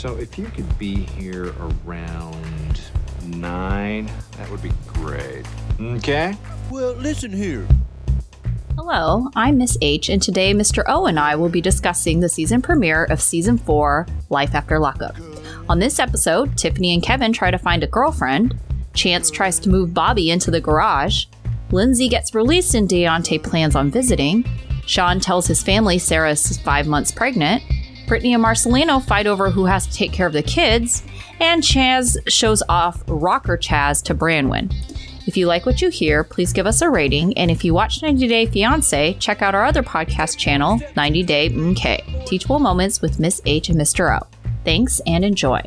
So if you could be here around nine, that would be great. Okay? Well, listen here. Hello, I'm Miss H, and today Mr. O and I will be discussing the season premiere of Season 4 Life After Lockup. On this episode, Tiffany and Kevin try to find a girlfriend, Chance tries to move Bobby into the garage, Lindsay gets released and Deontay plans on visiting, Sean tells his family Sarah is five months pregnant, Brittany and Marcelino fight over who has to take care of the kids, and Chaz shows off rocker Chaz to Branwen. If you like what you hear, please give us a rating. And if you watch 90 Day Fiance, check out our other podcast channel, 90 Day MK, Teachable Moments with Miss H and Mr. O. Thanks and enjoy.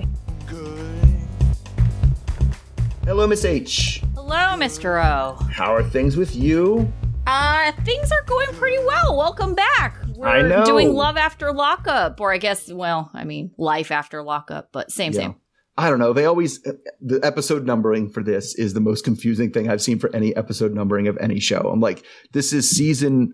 Hello, Miss H. Hello, Mr. O. How are things with you? Uh, things are going pretty well. Welcome back. We're I know. doing Love After Lockup, or I guess, well, I mean, Life After Lockup, but same, Yeah. same. I don't know. They always uh, the episode numbering for this is the most confusing thing I've seen for any episode numbering of any show. I'm like, this is season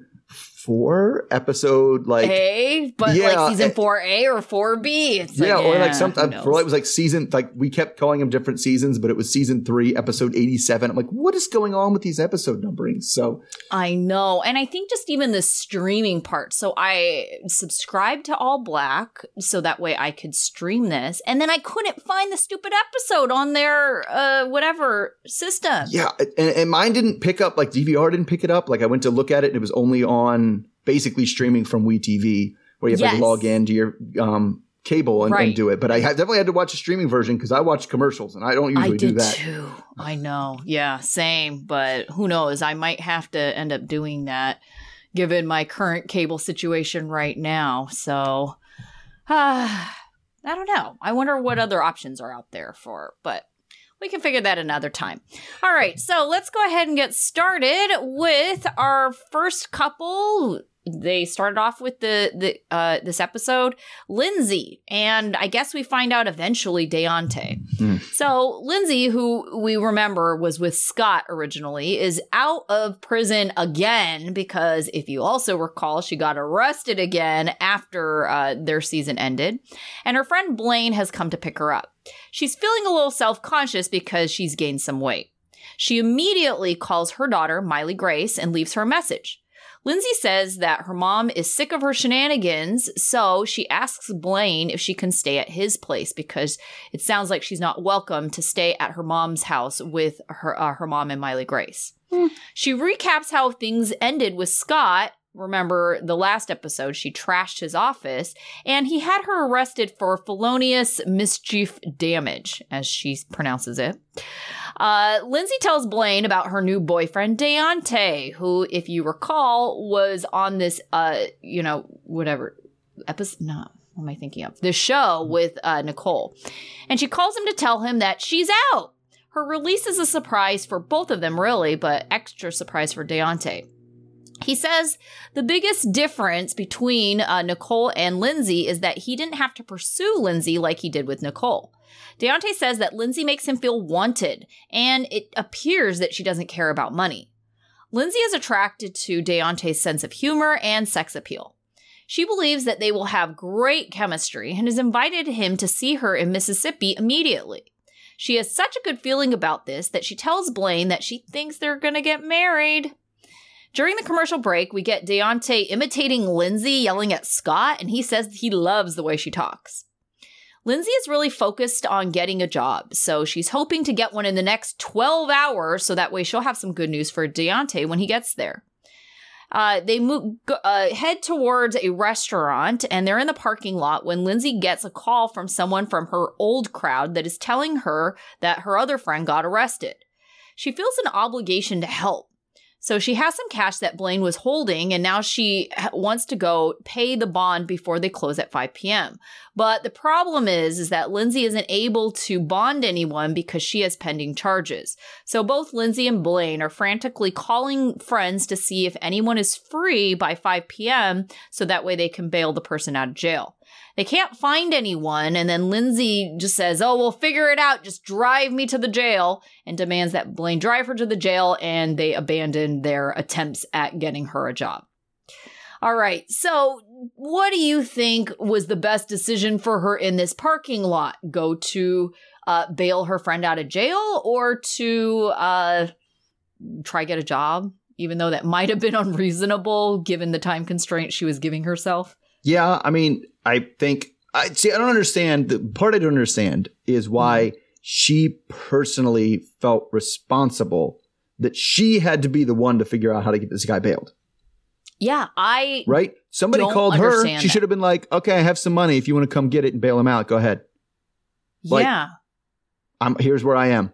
four, episode like A, but yeah, like season eh, 4A or 4B. It's yeah, like, or eh, like sometimes for like it was like season like we kept calling them different seasons, but it was season three, episode eighty seven. I'm like, what is going on with these episode numberings? So I know. And I think just even the streaming part. So I subscribed to ALLBLK so that way I could stream this. And then I couldn't find the stupid episode on their uh whatever system. yeah, and, and mine didn't pick up like DVR didn't pick it up. Like I went to look at it, and it was only on basically streaming from WeTV, where you have Yes. to log into your um, cable and, and do it. But I definitely had to watch a streaming version because I watch commercials, and I don't I usually do that. too. I know. Yeah, same. But who knows? I might have to end up doing that given my current cable situation right now. So, uh, I don't know. I wonder what other options are out there for, but we can figure that another time. All right, so let's go ahead and get started with our first couple. They started off with the the uh, this episode, Lindsay, and I guess we find out eventually Deontay. So Lindsay, who we remember was with Scott originally, is out of prison again because if you also recall, she got arrested again after uh, their season ended, and her friend Blaine has come to pick her up. She's feeling a little self conscious because she's gained some weight. She immediately calls her daughter, Miley Grace, and leaves her a message. Lindsay says that her mom is sick of her shenanigans, so she asks Blaine if she can stay at his place because it sounds like she's not welcome to stay at her mom's house with her uh, her mom and Miley Grace. She recaps how things ended with Scott. Remember the last episode, she trashed his office, and he had her arrested for felonious mischief damage, as she pronounces it. Uh, Lindsay tells Blaine about her new boyfriend, Deontay, who, if you recall, was on this, uh, you know, whatever episode. No, what am I thinking of? The show with uh, Nicole. And she calls him to tell him that she's out. Her release is a surprise for both of them, really, but extra surprise for Deontay. He says the biggest difference between uh, Nicole and Lindsay is that he didn't have to pursue Lindsay like he did with Nicole. Deontay says that Lindsay makes him feel wanted, and it appears that she doesn't care about money. Lindsay is attracted to Deontay's sense of humor and sex appeal. She believes that they will have great chemistry and has invited him to see her in Mississippi immediately. She has such a good feeling about this that she tells Blaine that she thinks they're going to get married. During the commercial break, we get Deontay imitating Lindsay yelling at Scott, and he says he loves the way she talks. Lindsay is really focused on getting a job, so she's hoping to get one in the next 12 hours so that way she'll have some good news for Deontay when he gets there. Uh, they move, uh, head towards a restaurant and they're in the parking lot when Lindsay gets a call from someone from her old crowd that is telling her that her other friend got arrested. She feels an obligation to help. So she has some cash that Blaine was holding, and now she wants to go pay the bond before they close at 5 p.m. But the problem is, is that Lindsay isn't able to bond anyone because she has pending charges. So both Lindsay and Blaine are frantically calling friends to see if anyone is free by 5 p.m. so that way they can bail the person out of jail. They can't find anyone, and then Lindsay just says, Oh, we'll figure it out. Just drive me to the jail, and demands that Blaine drive her to the jail, and they abandon their attempts at getting her a job. All right. So, what do you think was the best decision for her in this parking lot? Go to uh, bail her friend out of jail or to uh, try get a job, even though that might have been unreasonable given the time constraint she was giving herself? Yeah, I mean, I think I see. I don't understand. The part I don't understand is why mm-hmm. she personally felt responsible that she had to be the one to figure out how to get this guy bailed. Yeah, I Right? Somebody called her. She that. should have been like, "Okay, I have some money. If you want to come get it and bail him out, go ahead. Like, yeah. I'm here's where I am."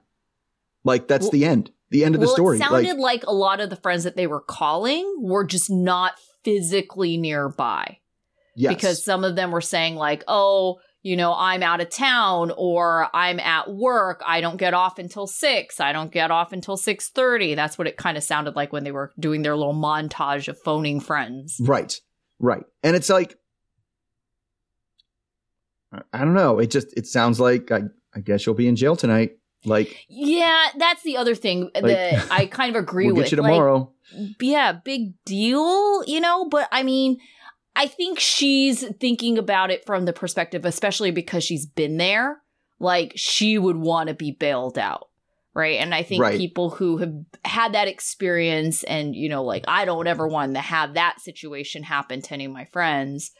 Like that's Well- the end. The end of the well, story. it sounded like, like a lot of the friends that they were calling were just not physically nearby. Yes. because some of them were saying like oh you know i'm out of town or i'm at work i don't get off until 6 i don't get off until 6.30 that's what it kind of sounded like when they were doing their little montage of phoning friends Right. Right. And it's like I- don't know. It just it sounds like I, I guess you'll be in jail tonight. Like yeah that's the other thing that i kind of agree we'll with get you Like, tomorrow. yeah, big deal, you know, but I mean, I think she's thinking about it from the perspective, especially because she's been there, like she would want to be bailed out. Right. And I think Right. people who have had that experience and, you know, like I don't ever want to have that situation happen to any of my friends,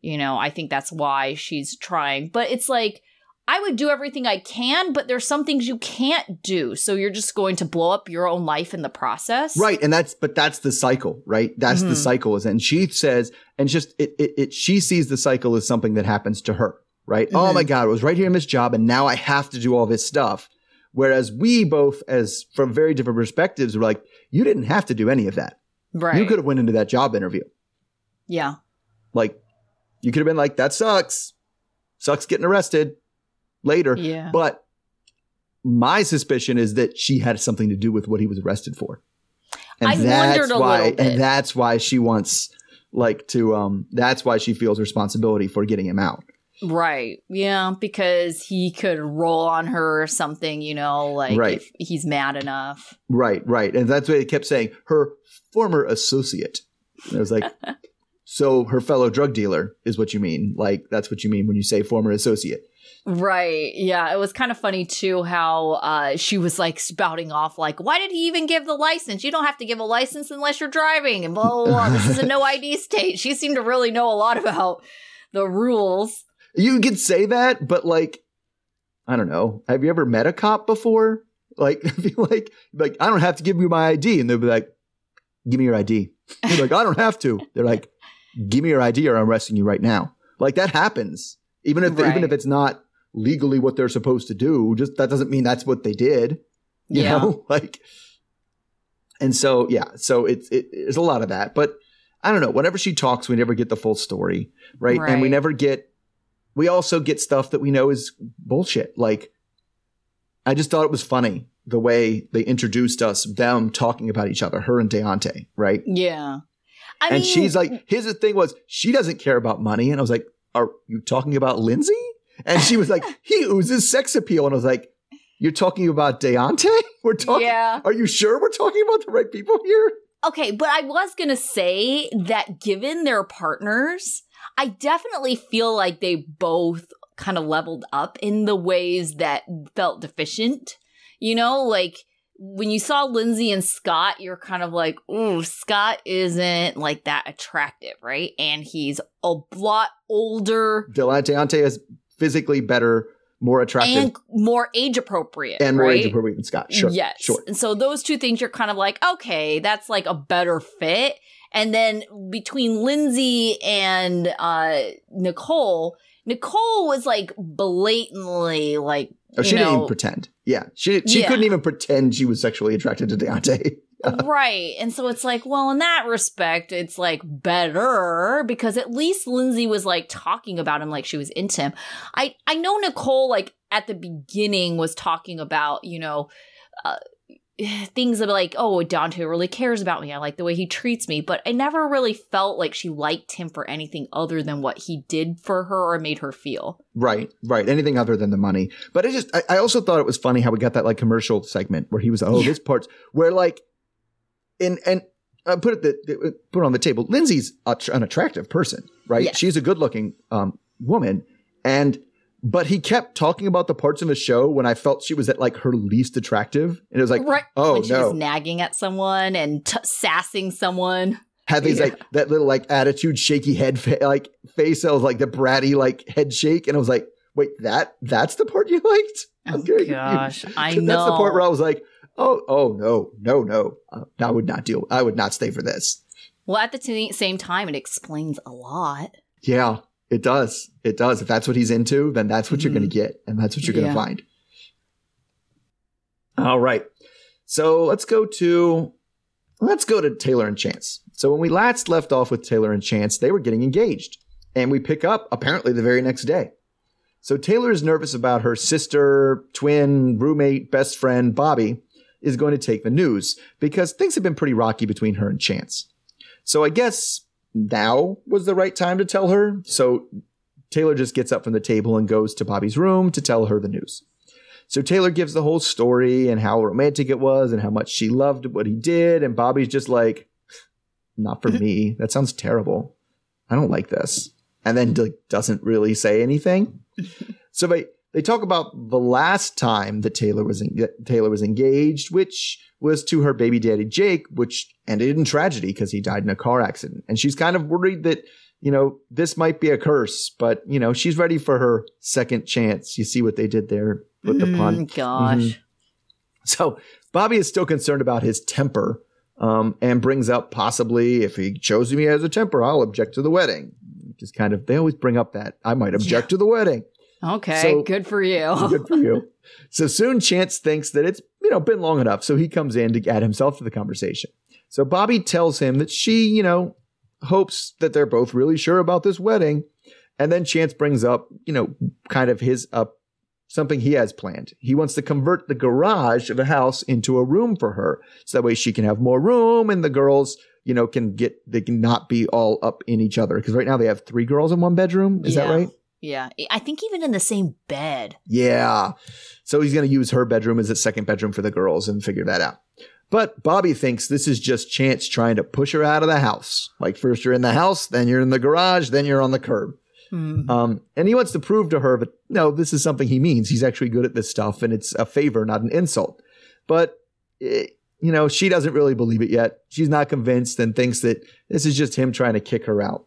you know, I think that's why she's trying. But it's like, I would do everything I can, but there's some things you can't do. So you're just going to blow up your own life in the process. Right. And that's but that's the cycle, right? That's the Mhm. cycle is and she says and just it, it it she sees the cycle as something that happens to her, right? Oh Mhm. my God, I was right here in this job and now I have to do all this stuff. Whereas we both, as from very different perspectives, were like, you didn't have to do any of that. Right. You could have went into that job interview. Yeah. Like, you could have been like, that sucks. Sucks getting arrested later. Yeah. But my suspicion is that she had something to do with what he was arrested for. And I that's wondered a why and that's why she wants like to um that's why she feels responsibility for getting him out. Right. Yeah, because he could roll on her or something, you know, like Right. if he's mad enough. Right, right. And that's what they kept saying. Her former associate. And I was like, so her fellow drug dealer is what you mean. Like that's what you mean when you say former associate. Right. Yeah. It was kind of funny too how uh, she was like spouting off, like, why did he even give the license? You don't have to give a license unless you're driving and blah, blah, blah. This is a no ID state. She seemed to really know a lot about the rules. You could say that, but like, I don't know. Have you ever met a cop before? Like, like, like I don't have to give you my ID, and they'll be like, "Give me your ID." You're like, "I don't have to." They're like, "Give me your ID, or I'm arresting you right now." Like that happens, even if even if it's not legally what they're supposed to do. Just that doesn't mean that's what they did. You Yeah. know, like, and so yeah, so it's it, there's a lot of that, but I don't know. Whenever she talks, we never get the full story, right? And we never get. We also get stuff that we know is bullshit. Like, I just thought it was funny the way they introduced us, them talking about each other, her and Deontay, right? Yeah. I and mean, she's like, his thing was she doesn't care about money, and I was like, are you talking about Lindsay? And she was like, he oozes sex appeal, and I was like, you're talking about Deontay? We're talking. yeah. Are you sure we're talking about the right people here? Okay, but I was going to say that given their partners, I definitely feel like they both kind of leveled up in the ways that felt deficient. You know, like when you saw Lindsay and Scott, you're kind of like, ooh, Scott isn't like that attractive, right? And he's a lot older Deontay is physically better, more attractive, and more age appropriate. And more right? age appropriate than Scott. Sure. Yes. Sure. And so those two things you're kind of like, okay, that's like a better fit. And then between Lindsay and uh Nicole, Nicole was like blatantly like Oh, she didn't even pretend. Yeah. She she Yeah. couldn't even pretend she was sexually attracted to Deontay. right. And so it's like, well, in that respect, it's like better because at least Lindsay was like talking about him like she was into him. I I know Nicole like at the beginning was talking about, you know, uh, things of like, oh, Dante really cares about me. I like the way he treats me, but I never really felt like she liked him for anything other than what he did for her or made her feel. Right, right. Anything other than the money. But I just, I, I also thought it was funny how we got that like commercial segment where he was, oh, Yeah. this part's where like, and and uh, put it the, put it on the table. Lindsay's a, an attractive person, right? Yes. She's a good looking um, woman, and but he kept talking about the parts of the show when I felt she was at like her least attractive, and it was like, right oh when she no, was nagging at someone and t- sassing someone. had these Yeah. like that little like attitude, shaky head fa- like face. I was like the bratty like head shake, and I was like, wait, that that's the part you liked? Oh Okay. gosh, I know. That's the part where I was like, oh, oh no, no, no, uh, I would not deal. I would not stay for this. well, at the t- same time, it explains a lot. Yeah, it does. It does. If that's what he's into, then that's what you're Mhm. going to get, and that's what you're going to Yeah. find. All right. So let's go to let's go to Taylor and Chance. So when we last left off with Taylor and Chance, they were getting engaged, and we pick up apparently the very next day. So Taylor is nervous about her sister, twin, roommate, best friend Bobby is going to take the news because things have been pretty rocky between her and Chance. So I guess now was the right time to tell her. So Taylor just gets up from the table and goes to Bobby's room to tell her the news. So Taylor gives the whole story and how romantic it was and how much she loved what he did. And Bobby's just like, not for me. That sounds terrible. I don't like this. And then like, doesn't really say anything. so they, they talk about the last time that Taylor was en- Taylor was engaged, which was to her baby daddy Jake, which ended in tragedy because he died in a car accident. And she's kind of worried that you know this might be a curse, but you know she's ready for her second chance. You see what they did there with the pun. Mm, gosh. Mhm. So Bobby is still concerned about his temper um, and brings up possibly if he shows me as a temper, I'll object to the wedding. Just kind of, they always bring up that I might object to the wedding. Okay, So- good for you. Good for you. So soon Chance thinks that it's, you know, been long enough. So he comes in to add himself to the conversation. So Bobby tells him that she, you know, hopes that they're both really sure about this wedding. And then Chance brings up, you know, kind of his uh, something he has planned. He wants to convert the garage of the house into a room for her. So that way she can have more room and the girls, you know, can get, they can not be all up in each other. Because right now they have three girls in one bedroom. Is that right? Yeah, I think even in the same bed. Yeah. So he's going to use her bedroom as a second bedroom for the girls and figure that out. But Bobby thinks this is just Chance trying to push her out of the house. Like first you're in the house, then you're in the garage, then you're on the curb. Hmm. Um, and he wants to prove to her, that no, this is something he means. He's actually good at this stuff, and it's a favor, not an insult. But eh, you know, she doesn't really believe it yet. She's not convinced and thinks that this is just him trying to kick her out.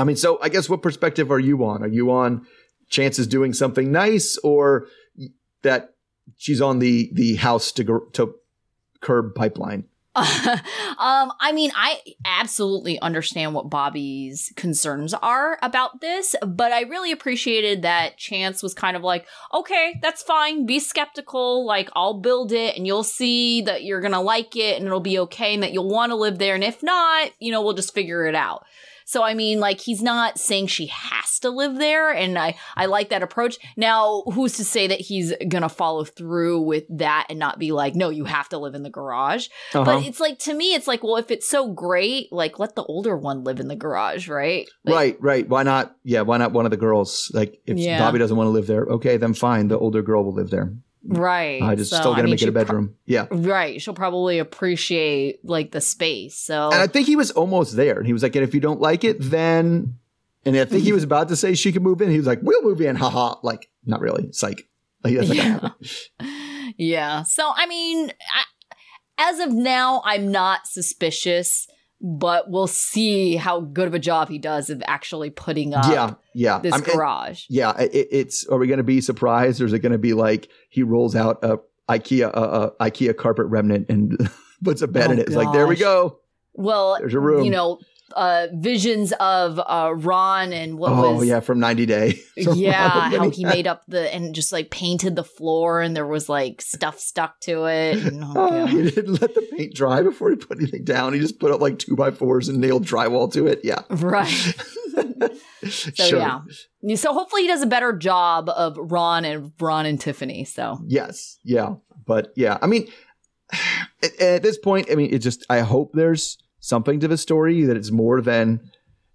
I mean, so I guess what perspective are you on? Are you on Chance's doing something nice, or that she's on the the house to to curb pipeline? um, I mean, I absolutely understand what Bobby's concerns are about this, but I really appreciated that Chance was kind of like, okay, that's fine. Be skeptical. Like, I'll build it and you'll see that you're going to like it and it'll be okay and that you'll want to live there. And if not, you know, we'll just figure it out. So I mean, like he's not saying she has to live there, and I I like that approach. Now, who's to say that he's gonna follow through with that and not be like, no, you have to live in the garage? Uh-huh. But it's like to me, it's like, well, if it's so great, like let the older one live in the garage, right? Like, right, right. Why not? Yeah, why not one of the girls? Like, if Yeah. Bobby doesn't want to live there, okay, then fine. The older girl will live there. Right. I just So, still I got to mean, make it a she pro- bedroom. yeah. right. She'll probably appreciate like the space. So And I think he was almost there. And he was like, and if you don't like it, then. And I think he was about to say she can move in. He was like, we'll move in. Haha. Like, not really. It's like, like that's not gonna Yeah. yeah. So I mean, I, as of now, I'm not suspicious, but we'll see how good of a job he does of actually putting up yeah. Yeah. this I'm- and- garage. yeah. It, it's, are we going to be surprised or is it going to be like he rolls out a IKEA, a, a IKEA carpet remnant and puts a bed Oh, in it? It's like, there we go. Well, There's a room. you know, uh, visions of uh, Ron and what was oh, was yeah. From 90 Day. From yeah, how he made up the and just like painted the floor and there was like stuff stuck to it. And, oh, Oh, he didn't let the paint dry before he put anything down. He just put up like two by fours and nailed drywall to it. Yeah. Right. So yeah. So hopefully he does a better job of Ron and Ron and Tiffany. So Yes. Yeah. But yeah, I mean, at, at this point, I mean, it just, I hope there's something to the story that it's more than,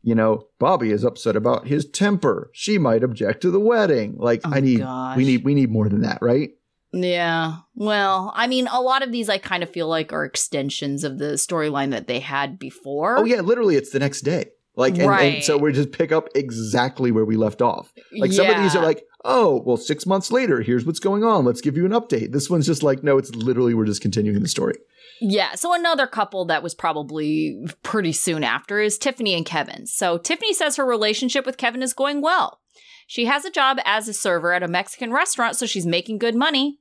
you know, Bobby is upset about his temper. She might object to the wedding. Like, Oh, I need, gosh. we need, we need more than that, right? Yeah. Well, I mean, a lot of these I kind of feel like are extensions of the storyline that they had before. Oh yeah, literally, it's the next day. Like, and, and so we just pick up exactly where we left off. Like some of these are like, oh, well, six months later, here's what's going on. Let's give you an update. This one's just like, no, it's literally we're just continuing the story. Yeah, so another couple that was probably pretty soon after is Tiffany and Kevin. So Tiffany says her relationship with Kevin is going well. She has a job as a server at a Mexican restaurant, so she's making good money.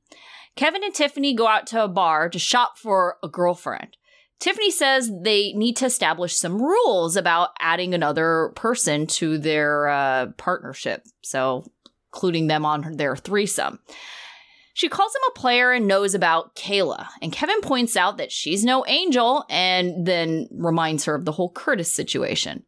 Kevin and Tiffany go out to a bar to shop for a girlfriend. Tiffany says they need to establish some rules about adding another person to their uh, partnership, so including them on their threesome. She calls him a player and knows about Kayla, and Kevin points out that she's no angel and then reminds her of the whole Curtis situation.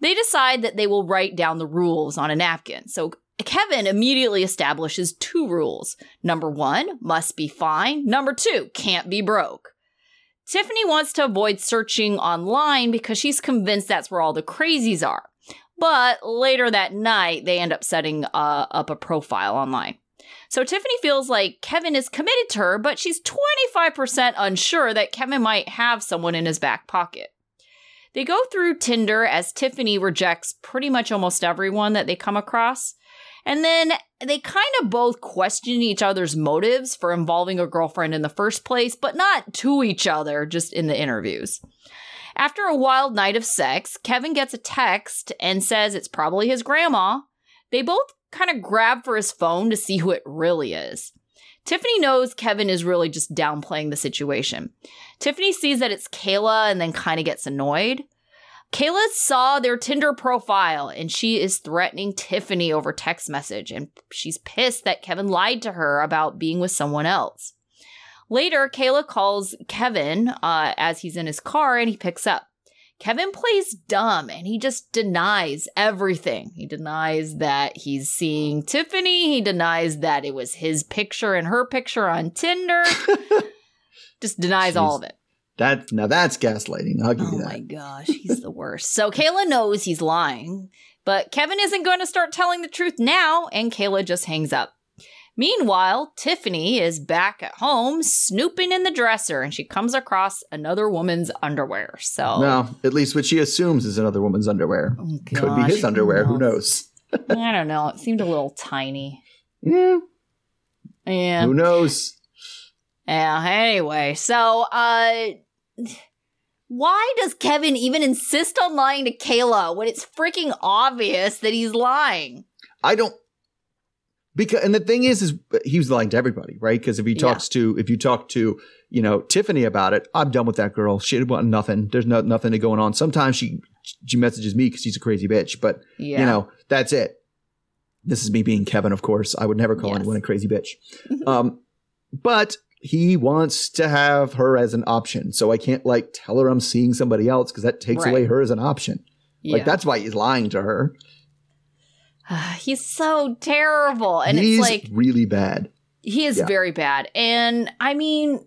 They decide that they will write down the rules on a napkin. So Kevin immediately establishes two rules. Number one, must be fine. Number two, can't be broke. Tiffany wants to avoid searching online because she's convinced that's where all the crazies are. But later that night, they end up setting uh, up a profile online. So Tiffany feels like Kevin is committed to her, but she's 25% unsure that Kevin might have someone in his back pocket. They go through Tinder as Tiffany rejects pretty much almost everyone that they come across. And then they kind of both question each other's motives for involving a girlfriend in the first place, but not to each other, just in the interviews. After a wild night of sex, Kevin gets a text and says it's probably his grandma. They both kind of grab for his phone to see who it really is. Tiffany knows Kevin is really just downplaying the situation. Tiffany sees that it's Kayla and then kind of gets annoyed. Kayla saw their Tinder profile and she is threatening Tiffany over text message and she's pissed that Kevin lied to her about being with someone else. Later, Kayla calls Kevin uh, as he's in his car and he picks up. Kevin plays dumb and he just denies everything. He denies that he's seeing Tiffany. He denies that it was his picture and her picture on Tinder. just denies all of it. That now that's gaslighting. I'll give Oh you my gosh, he's the worst. So Kayla knows he's lying, but Kevin isn't going to start telling the truth now, and Kayla just hangs up. Meanwhile, Tiffany is back at home snooping in the dresser and she comes across another woman's underwear. So, No, at least what she assumes is another woman's underwear. Oh, Could be his underwear. Who knows? I don't know. It seemed a little tiny. Yeah. Yeah. Who knows? Yeah, anyway, so uh why does Kevin even insist on lying to Kayla when it's freaking obvious that he's lying? I don't because and the thing is is he was lying to everybody, right? Because if he Yeah. talks to if you talk to you know Tiffany about it, I'm done with that girl. She didn't want nothing. There's no nothing to going on. Sometimes she she messages me because she's a crazy bitch, but Yeah. you know that's it. This is me being Kevin, of course. I would never call Yes. anyone a crazy bitch. um, but he wants to have her as an option, so I can't like tell her I'm seeing somebody else because that takes Right. away her as an option. Like that's why he's lying to her. he's so terrible. And he's it's like really bad. he is Yeah. very bad. And I mean,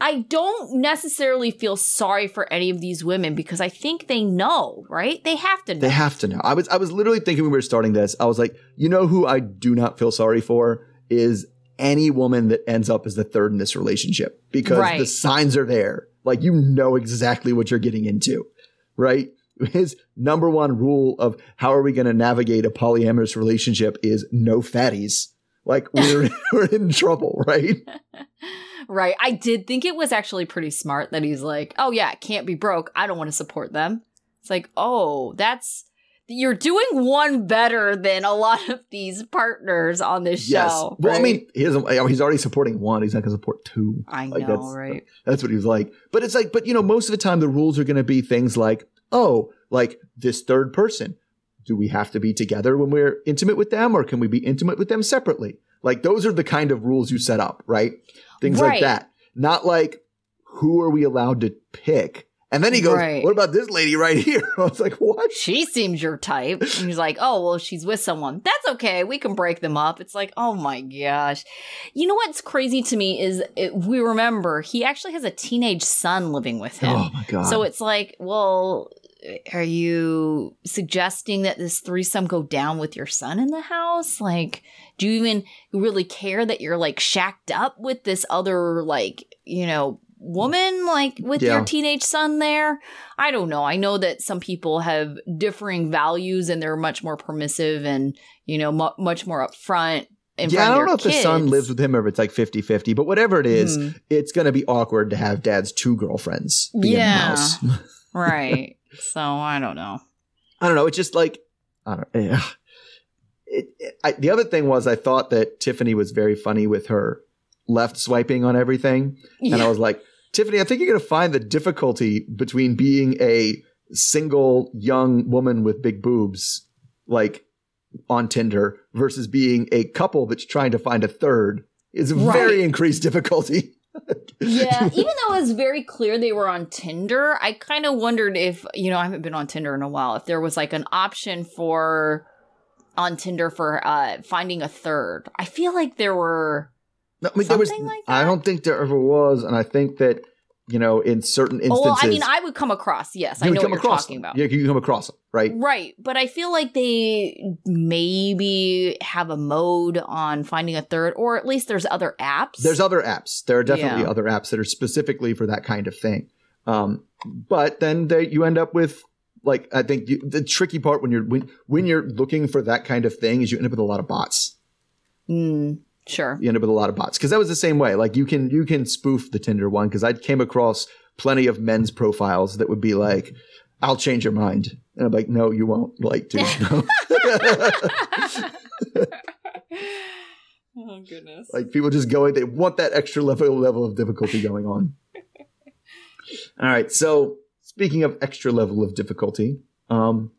I don't necessarily feel sorry for any of these women because I think they know, right? They have to know. They have to know. I was I was literally thinking when we were starting this, I was like, you know who I do not feel sorry for is any woman that ends up as the third in this relationship because Right. the signs are there. Like you know exactly what you're getting into, right? His number one rule of how are we going to navigate a polyamorous relationship is no fatties. Like we're we're in trouble, right? Right. I did think it was actually pretty smart that he's like, oh, yeah, can't be broke. I don't want to support them. It's like, oh, that's. You're doing one better than a lot of these partners on this Yes. show. Well, I mean, he oh, he's already supporting one. He's not going to support two. I know, that's- right? That's what he's like. But it's like, but you know, most of the time the rules are going to be things like, oh, like this third person. Do we have to be together when we're intimate with them or can we be intimate with them separately? Like those are the kind of rules you set up, right? Things Right. like that. Not like who are we allowed to pick? And then he goes, Right. what about this lady right here? I was like, what? She seems your type. And he's like, oh, well, she's with someone. That's okay. We can break them up. It's like, oh my gosh. You know what's crazy to me is it, we remember he actually has a teenage son living with him. Oh my God. So it's like, well, are you suggesting that this threesome go down with your son in the house? Like, do you even really care that you're like shacked up with this other, like, you know, woman, like with Yeah. your teenage son there? I don't know. I know that some people have differing values and they're much more permissive and, you know, mu- much more upfront. In yeah, I don't know their if the son lives with him or if it's like 50 50, but whatever it is, Hmm. it's going to be awkward to have dad's two girlfriends be Yeah. in the house. right. So I don't know. I don't know. It's just like, I don't yeah. It, it, I, the other thing was, I thought that Tiffany was very funny with her left swiping on everything. And I was like, Tiffany, I think you're going to find the difficulty between being a single young woman with big boobs, like on Tinder, versus being a couple that's trying to find a third is a very increased difficulty. Yeah, even though it was very clear they were on Tinder, I kind of wondered if, you know, I haven't been on Tinder in a while, if there was like an option for on Tinder for uh finding a third. I feel like there were No, I mean, there was, Something like I don't think there ever was. And I think that, you know, in certain Oh, instances, well, I mean, I would come across, yes, I know what you're talking them. about. Yeah, you come across them, right? Right, but I feel like they maybe have a mode on finding a third, or at least there's other apps. There's other apps. There are definitely Yeah. other apps that are specifically for that kind of thing. Um, but then they, you end up with like I think you, the tricky part when you're when when you're looking for that kind of thing is you end up with a lot of bots. Mm, sure. You end up with a lot of bots because that was the same way. Like you can you can spoof the Tinder one because I came across plenty of men's profiles that would be like, "I'll change your mind," and I'm like, "No, you won't." Like, dude, no. oh goodness. like people just going they want that extra level level of difficulty going on all right so speaking of extra level of difficulty um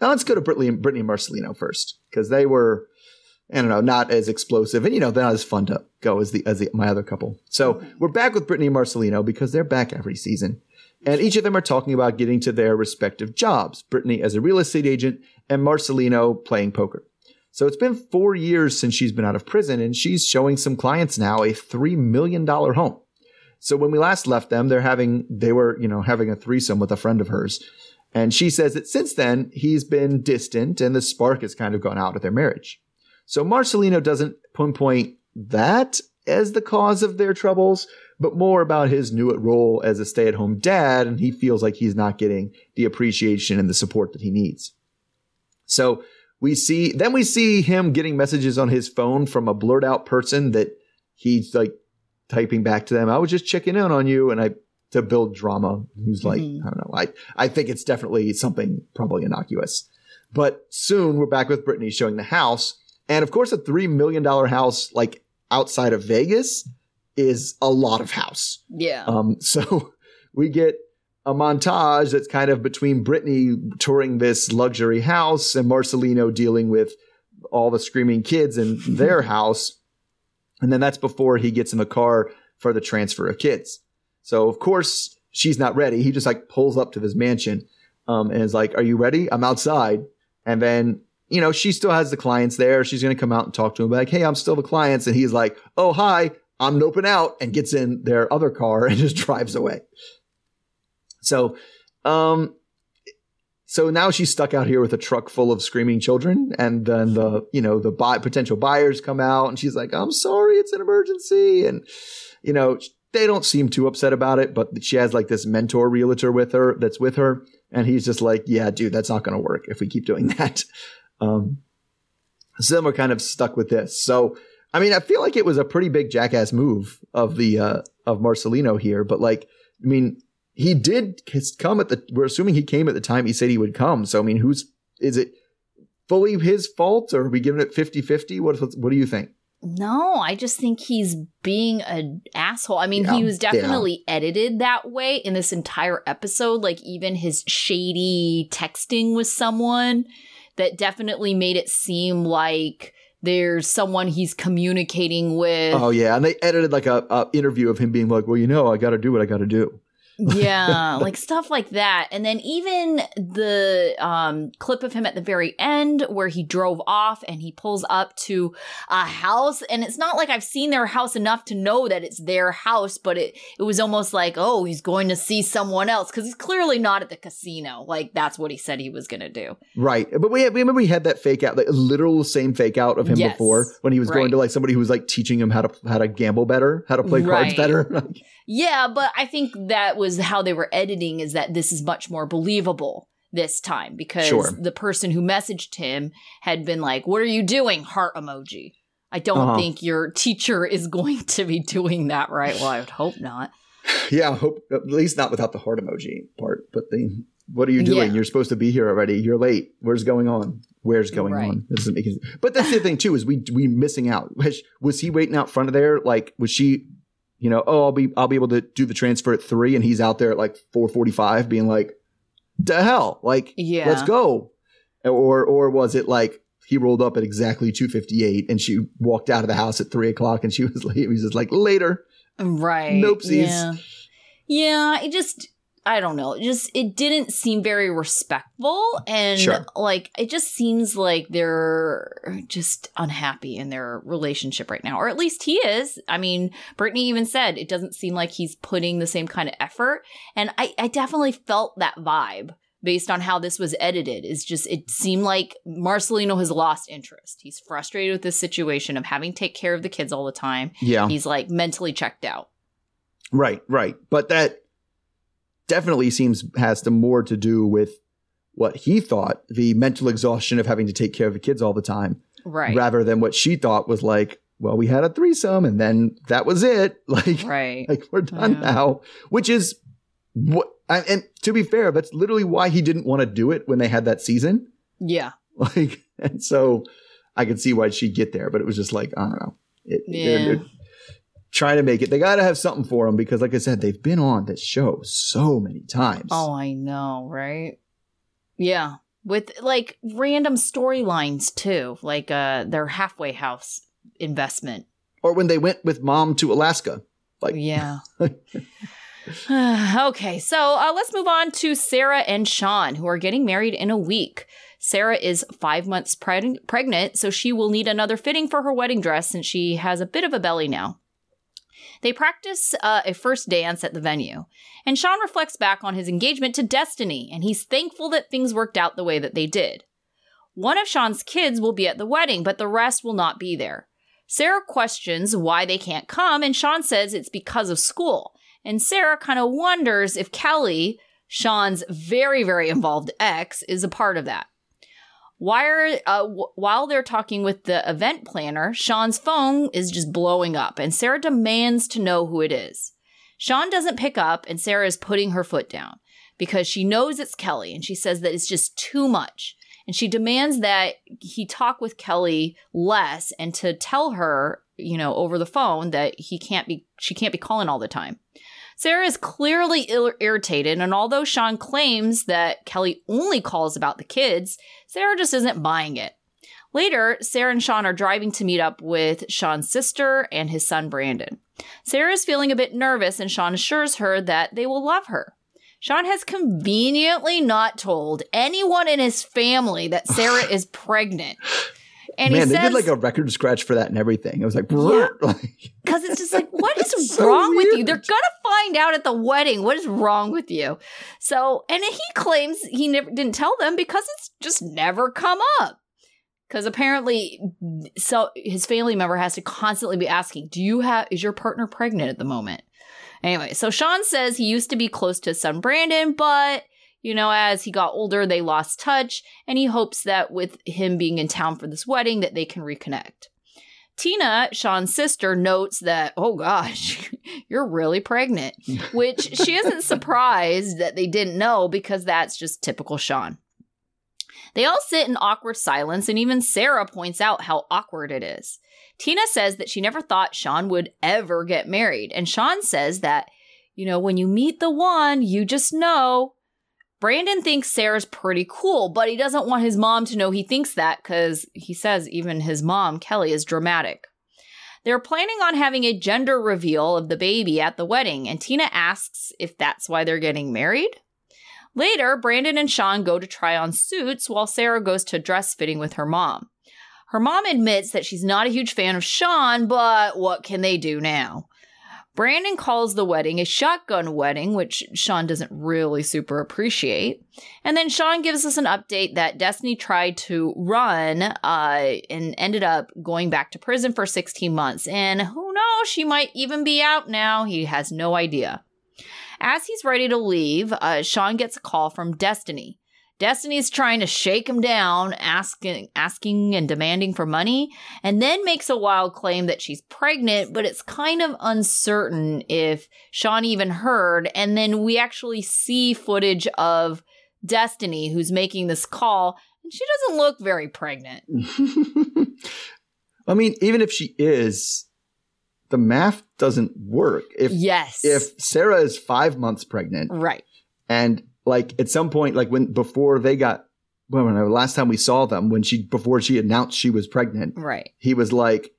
now let's go to brittany and brittany and marcelino first because they were i don't know not as explosive and you know they're not as fun to go as the as the, my other couple. So mm-hmm. we're back with brittany and marcelino because they're back every season. And each of them are talking about getting to their respective jobs brittany as a real estate agent and marcelino playing poker. So it's been four years since she's been out of prison, and she's showing some clients now a three million dollar home. So when we last left them, they're having they were you know having a threesome with a friend of hers, and she says that since then he's been distant and the spark has kind of gone out of their marriage. So Marcelino doesn't pinpoint that as the cause of their troubles, but more about his new role as a stay at home dad, and he feels like he's not getting the appreciation and the support that he needs. So we see then we see him getting messages on his phone from a blurred out person that he's like typing back to them. I was just checking in on you, and I to build drama. He's like, Mhm. I don't know. I I think it's definitely something probably innocuous. But soon we're back with Brittany showing the house, and of course, a three million dollar house like outside of Vegas is a lot of house. Yeah. Um, so we get a montage that's kind of between Brittany touring this luxury house and Marcelino dealing with all the screaming kids in their house. And then that's before he gets in the car for the transfer of kids. So of course she's not ready. He just like pulls up to this mansion um, and is like, "Are you ready? I'm outside." And then you know she still has the clients there. She's going to come out and talk to him, like, "Hey, I'm still the clients." And he's like, "Oh, hi, I'm noping out," and gets in their other car and just drives away. So, um, so now she's stuck out here with a truck full of screaming children, and then the you know the buy, potential buyers come out, and she's like, "I'm sorry, it's an emergency," and you know they don't seem too upset about it, but she has like this mentor realtor with her that's with her, and he's just like, "Yeah, dude, that's not going to work if we keep doing that." Um, so then we're kind of stuck with this. So I mean, I feel like it was a pretty big jackass move of the uh, of Marcelino here, but like, I mean, he did come at the. We're assuming he came at the time he said he would come. So I mean, who's is it fully his fault, or are we giving it 50-50? What what do you think? No, I just think he's being an asshole. I mean, Yeah, he was definitely edited that way in this entire episode. Like, even his shady texting with someone that definitely made it seem like there's someone he's communicating with. Oh yeah, and they edited like a, a interview of him being like, "Well, you know, I got to do what I got to do." Yeah, like stuff like that. And then even the um, clip of him at the very end where he drove off and he pulls up to a house. And it's not like I've seen their house enough to know that it's their house, but it, it was almost like, oh, he's going to see someone else because he's clearly not at the casino. Like that's what he said he was going to do. Right. But we, we remember we had that fake out, like literal same fake out of him Yes. before when he was going to like somebody who was like teaching him how to how to gamble better, how to play cards better. Yeah, but I think that was how they were editing is that this is much more believable this time because Sure. the person who messaged him had been like, What are you doing? Heart emoji. I don't Uh-huh. think your teacher is going to be doing that right. Well, I would hope not. yeah, I hope at least not without the heart emoji part. But the what are you doing? Yeah. You're supposed to be here already. You're late. Where's going on? Where's going Right. on? That doesn't make any But that's the thing too is we we missing out. Was, was he waiting out front of there? Like was she? You know, oh, I'll be I'll be able to do the transfer at three, and he's out there at like four forty five, being like, "The hell!" Like, Yeah. let's go. Or or was it like he rolled up at exactly two fifty eight, and she walked out of the house at three o'clock, and she was like, he was just like later. Right. Nopesies. Yeah. Yeah, it just I don't know. It just it didn't seem very respectful and Sure. like it just seems like they're just unhappy in their relationship right now. Or at least he is. I mean, Brittany even said it doesn't seem like he's putting the same kind of effort. And I, I definitely felt that vibe based on how this was edited is just it seemed like Marcelino has lost interest. He's frustrated with this situation of having to take care of the kids all the time. Yeah, He's like mentally checked out. Right, right. But that definitely seems has to more to do with what he thought the mental exhaustion of having to take care of the kids all the time, Right. rather than what she thought was like, well, we had a threesome and then that was it. Like, Right. like we're done Yeah. now. Which is what. And and to be fair, that's literally why he didn't want to do it when they had that season. Yeah. Like, and so I could see why she'd get there, but it was just like I don't know. It, Yeah. Trying to make it. They got to have something for them because, like I said, they've been on this show so many times. Oh, I know, right? Yeah. With like random storylines too, like uh their halfway house investment. Or when they went with mom to Alaska. Like, Yeah. okay, so uh, let's move on to Sarah and Sean, who are getting married in a week. Sarah is five months preg- pregnant, so she will need another fitting for her wedding dress since she has a bit of a belly now. They practice uh, a first dance at the venue, and Sean reflects back on his engagement to Destiny, and he's thankful that things worked out the way that they did. One of Sean's kids will be at the wedding, but the rest will not be there. Sarah questions why they can't come, and Sean says it's because of school. And Sarah kind of wonders if Kelly, Sean's very, very involved ex, is a part of that. While, uh, w- while they're talking with the event planner, Sean's phone is just blowing up, and Sarah demands to know who it is. Sean doesn't pick up, and Sarah is putting her foot down because she knows it's Kelly, and she says that it's just too much. And she demands that he talk with Kelly less and to tell her, you know, over the phone that he can't be, she can't be calling all the time. Sarah is clearly ir- irritated, and although Sean claims that Kelly only calls about the kids, Sarah just isn't buying it. Later, Sarah and Sean are driving to meet up with Sean's sister and his son Brandon. Sarah is feeling a bit nervous, and Sean assures her that they will love her. Sean has conveniently not told anyone in his family that Sarah is pregnant. And man, he they did like a record scratch for that and everything. It was like, Yeah. because it's just like, what is so wrong with you? They're gonna find out at the wedding. What is wrong with you? So, and he claims he never didn't tell them because it's just never come up. Because apparently, so his family member has to constantly be asking, "Do you have? Is your partner pregnant at the moment?" Anyway, so Sean says he used to be close to his son Brandon, but you know, as he got older, they lost touch, and he hopes that with him being in town for this wedding, that they can reconnect. Tina, Sean's sister, notes that, oh gosh, you're really pregnant, which she isn't surprised that they didn't know because that's just typical Sean. They all sit in awkward silence, and even Sarah points out how awkward it is. Tina says that she never thought Sean would ever get married, and Sean says that, you know, when you meet the one, you just know. Brandon thinks Sarah's pretty cool, but he doesn't want his mom to know he thinks that because he says even his mom, Kelly, is dramatic. They're planning on having a gender reveal of the baby at the wedding, and Tina asks if that's why they're getting married. Later, Brandon and Sean go to try on suits while Sarah goes to dress fitting with her mom. Her mom admits that she's not a huge fan of Sean, but what can they do now? Brandon calls the wedding a shotgun wedding, which Sean doesn't really super appreciate. And then Sean gives us an update that Destiny tried to run uh, and ended up going back to prison for 16 months. And who knows, she might even be out now. He has no idea. As he's ready to leave, uh, Sean gets a call from Destiny. Destiny's trying to shake him down, asking, asking and demanding for money, and then makes a wild claim that she's pregnant, but it's kind of uncertain if Sean even heard. And then we actually see footage of Destiny who's making this call, and she doesn't look very pregnant. I mean, even if she is, the math doesn't work. If yes. if Sarah is five months pregnant, right. and like at some point, like when before they got well, when the last time we saw them, when she before she announced she was pregnant, Right. he was like,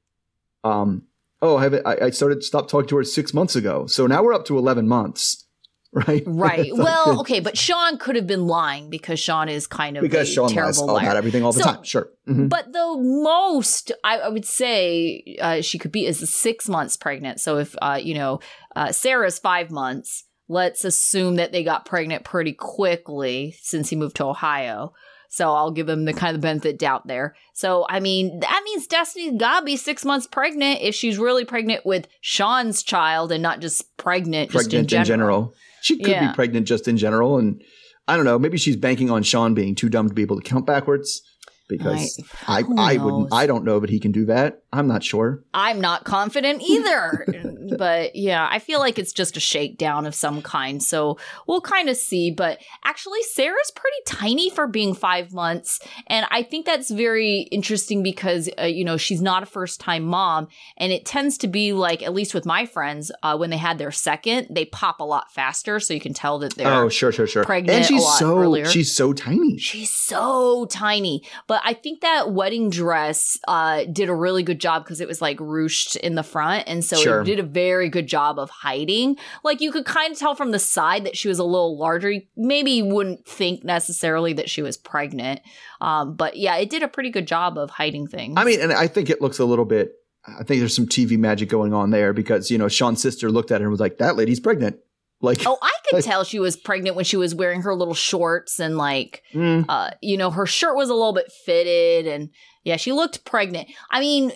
um, oh, I, have I, I started stopped talking to her six months ago, so now we're up to eleven months, right? Right. Like- well, okay, but Sean could have been lying because Sean is kind of because Sean lies terrible all liar. about everything all the So- time. Sure. Mhm. But the most I, I would say uh, she could be is six months pregnant. So if uh, you know uh, Sarah's five months, let's assume that they got pregnant pretty quickly since he moved to Ohio. So I'll give him the kind of benefit doubt there. So I mean that means Destiny's gotta be six months pregnant if she's really pregnant with Sean's child and not just pregnant, just pregnant in general. She could Yeah. be pregnant just in general, and I don't know. Maybe she's banking on Sean being too dumb to be able to count backwards. Because I, who I, wouldn't. I don't know, but he can do that. I'm not sure. I'm not confident either. but yeah, I feel like it's just a shakedown of some kind. So we'll kind of see. But actually, Sarah's pretty tiny for being five months. And I think that's very interesting because, uh, you know, she's not a first time mom. And it tends to be like, at least with my friends, uh, when they had their second, they pop a lot faster. So you can tell that they're. oh, sure, sure, sure. pregnant and she's a lot so earlier. she's so tiny. She's so tiny. But I think that wedding dress uh, did a really good job because it was like ruched in the front. And so Sure. it did a very good job of hiding. Like you could kind of tell from the side that she was a little larger. You maybe wouldn't think necessarily that she was pregnant. Um, but yeah, it did a pretty good job of hiding things. I mean, and I think it looks a little bit. I think there's some TV magic going on there because you know Sean's sister looked at her and was like, "That lady's pregnant." Like, Oh, I could Like- tell she was pregnant when she was wearing her little shorts and like mm, uh, you know, her shirt was a little bit fitted and yeah, she looked pregnant. I mean,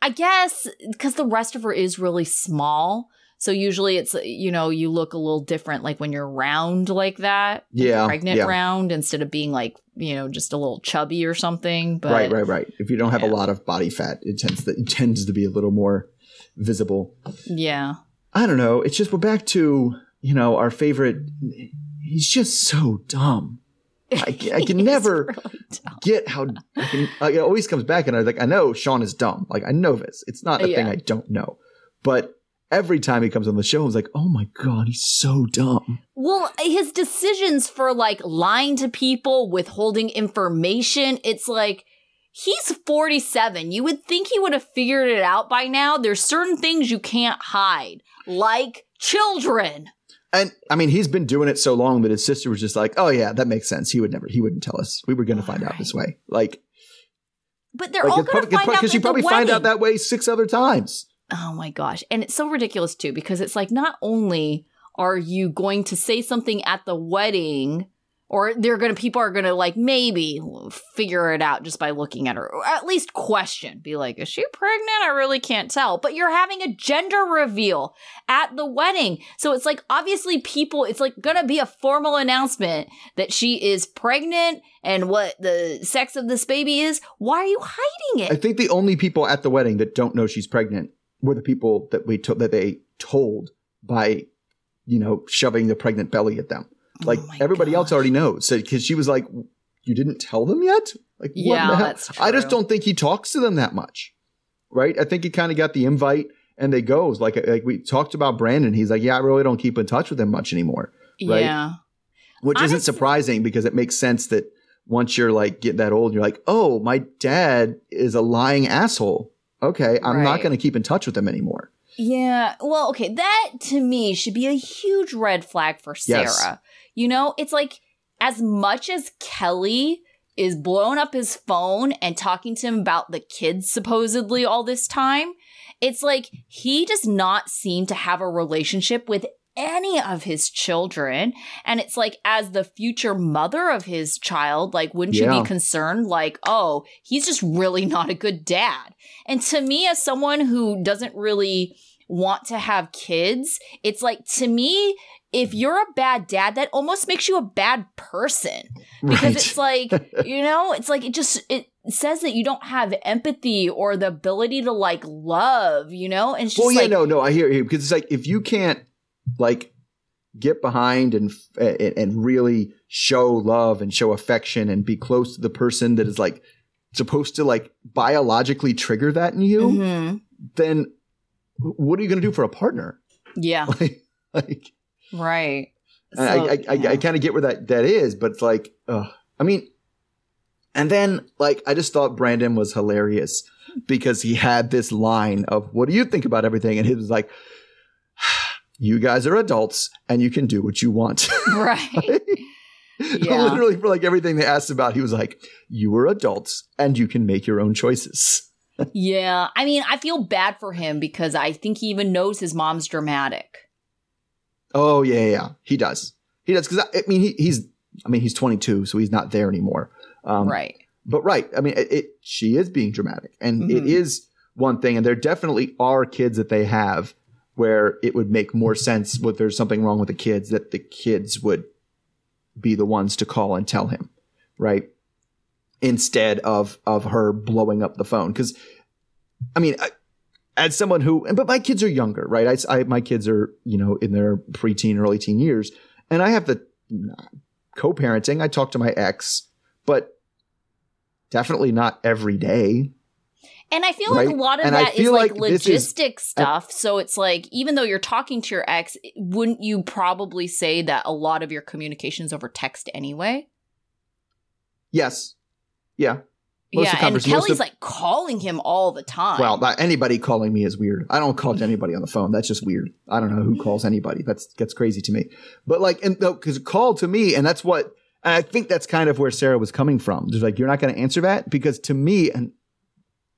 I guess because the rest of her is really small. So usually it's, you know, you look a little different like when you're round like that. Yeah, Pregnant yeah. round instead of being like, you know, just a little chubby or something. But right, right, right. If you don't have yeah. a lot of body fat, it tends to, it tends to be a little more visible. yeah. I don't know. It's just we're back to you know our favorite. He's just so dumb. I, I can never really get how I can, it always comes back, and I was like, I know Sean is dumb. Like I know this. It's not a thing I don't know, but every time he comes on the show, I was like, oh my god, he's so dumb. Well, his decisions for like lying to people, withholding information, it's like he's 47. You would think he would have figured it out by now. There's certain things you can't hide, like children. And I mean, he's been doing it so long that his sister was just like, oh yeah, that makes sense. He would never, he wouldn't tell us. We were going to find out this way. Like, But they're like all going to find out because you probably find out that way six other times. Oh my gosh. And it's so ridiculous too, because it's like not only are you going to say something at the wedding, or they're gonna people are gonna like maybe figure it out just by looking at her, or at least question, be like, is she pregnant? I really can't tell. But you're having a gender reveal at the wedding. So it's like obviously people, it's like gonna be a formal announcement that she is pregnant and what the sex of this baby is. Why are you hiding it? I think the only people at the wedding that don't know she's pregnant were the people that we to- that they told by, you know, shoving the pregnant belly at them. Like Oh everybody else already knows because she was like, "You didn't tell them yet." Like, what Yeah, the hell? that's I just don't think he talks to them that much, right? I think he kind of got the invite and they goes like uh, like we talked about Brandon. He's like, "Yeah, I really don't keep in touch with him much anymore," right? Yeah. which isn't surprising because it makes sense that once you're like getting that old, you're like, "Oh, my dad is a lying asshole." okay, I'm not going to keep in touch with him anymore. Yeah. Well, okay. That to me should be a huge red flag for Sarah. Yes. You know, it's like as much as Kelly is blowing up his phone and talking to him about the kids supposedly all this time, it's like he does not seem to have a relationship with any of his children. And it's like, as the future mother of his child, like, wouldn't you be concerned? Like, oh, he's just really not a good dad. And to me, as someone who doesn't really want to have kids, it's like, to me, if you're a bad dad, that almost makes you a bad person because Right. it's like you know it's like it just it says that you don't have empathy or the ability to like love you know and it's just well, yeah, like no, no, I hear you because it's like if you can't like get behind and and, really show love and show affection and be close to the person that is like supposed to like biologically trigger that in you, Mhm. then what are you going to do for a partner? yeah Like, like right And I, I, I, yeah. I kind of get where that, that is, but it's like, ugh. I mean, and then like, I just thought Brandon was hilarious because he had this line of, what do you think about everything? And he was like, you guys are adults and you can do what you want. right Yeah. Literally for like everything they asked about, he was like, you are adults and you can make your own choices. yeah i mean i feel bad for him because i think he even knows his mom's dramatic Oh yeah, yeah, yeah. he does. He does. Cause I, I mean, he, he's, I mean, he's 22, so he's not there anymore. Um, right but right i mean it, it she is being dramatic and it Mhm. is one thing and there definitely are kids that they have where it would make more sense if there's something wrong with the kids that the kids would be the ones to call and tell him right instead of of her blowing up the phone because i mean I, as someone who but my kids are younger right? I, I my kids are you know in their preteen early teen years. And i have the co-parenting. I talk to my ex but definitely not every day. And I feel like a lot of And I that is like, like this is- logistic stuff. so it's like, even though you're talking to your ex, wouldn't you probably say that a lot of your communications over text anyway? yes. Yeah Most yeah, and Kelly's of- like calling him all the time. well anybody calling me is weird i don't call to anybody on the phone that's just weird i don't know who calls anybody that's gets crazy to me but like and because call to me and that's what and i think that's kind of where sarah was coming from Just like you're not going to answer that because to me and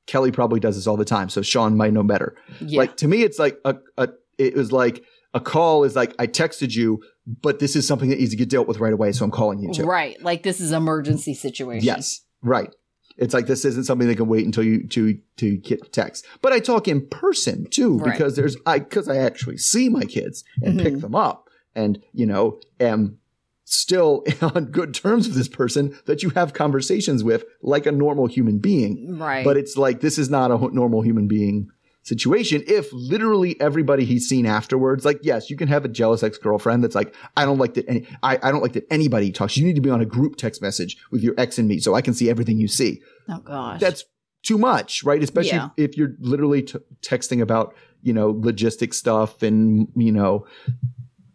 kelly probably does this all the time so sean might know better yeah. Like to me, it's like a, a it was like a call is like I texted you, but this is something that needs to get dealt with right away, so I'm calling you too. right. Like this is emergency situation. Yes, right. It's like this isn't something that can wait until you to to get text. But I talk in person too Right. because there's I because I actually see my kids and pick Mhm. them up, and you know am still on good terms with this person that you have conversations with like a normal human being. Right. But it's like this is not a normal human being situation. If literally everybody he's seen afterwards, like yes, you can have a jealous ex girlfriend that's like, I don't like that. Any, I I don't like that anybody talks. You need to be on a group text message with your ex and me, so I can see everything you see. oh gosh. That's too much, right? Especially Yeah. if you're literally t- texting about you know logistic stuff and you know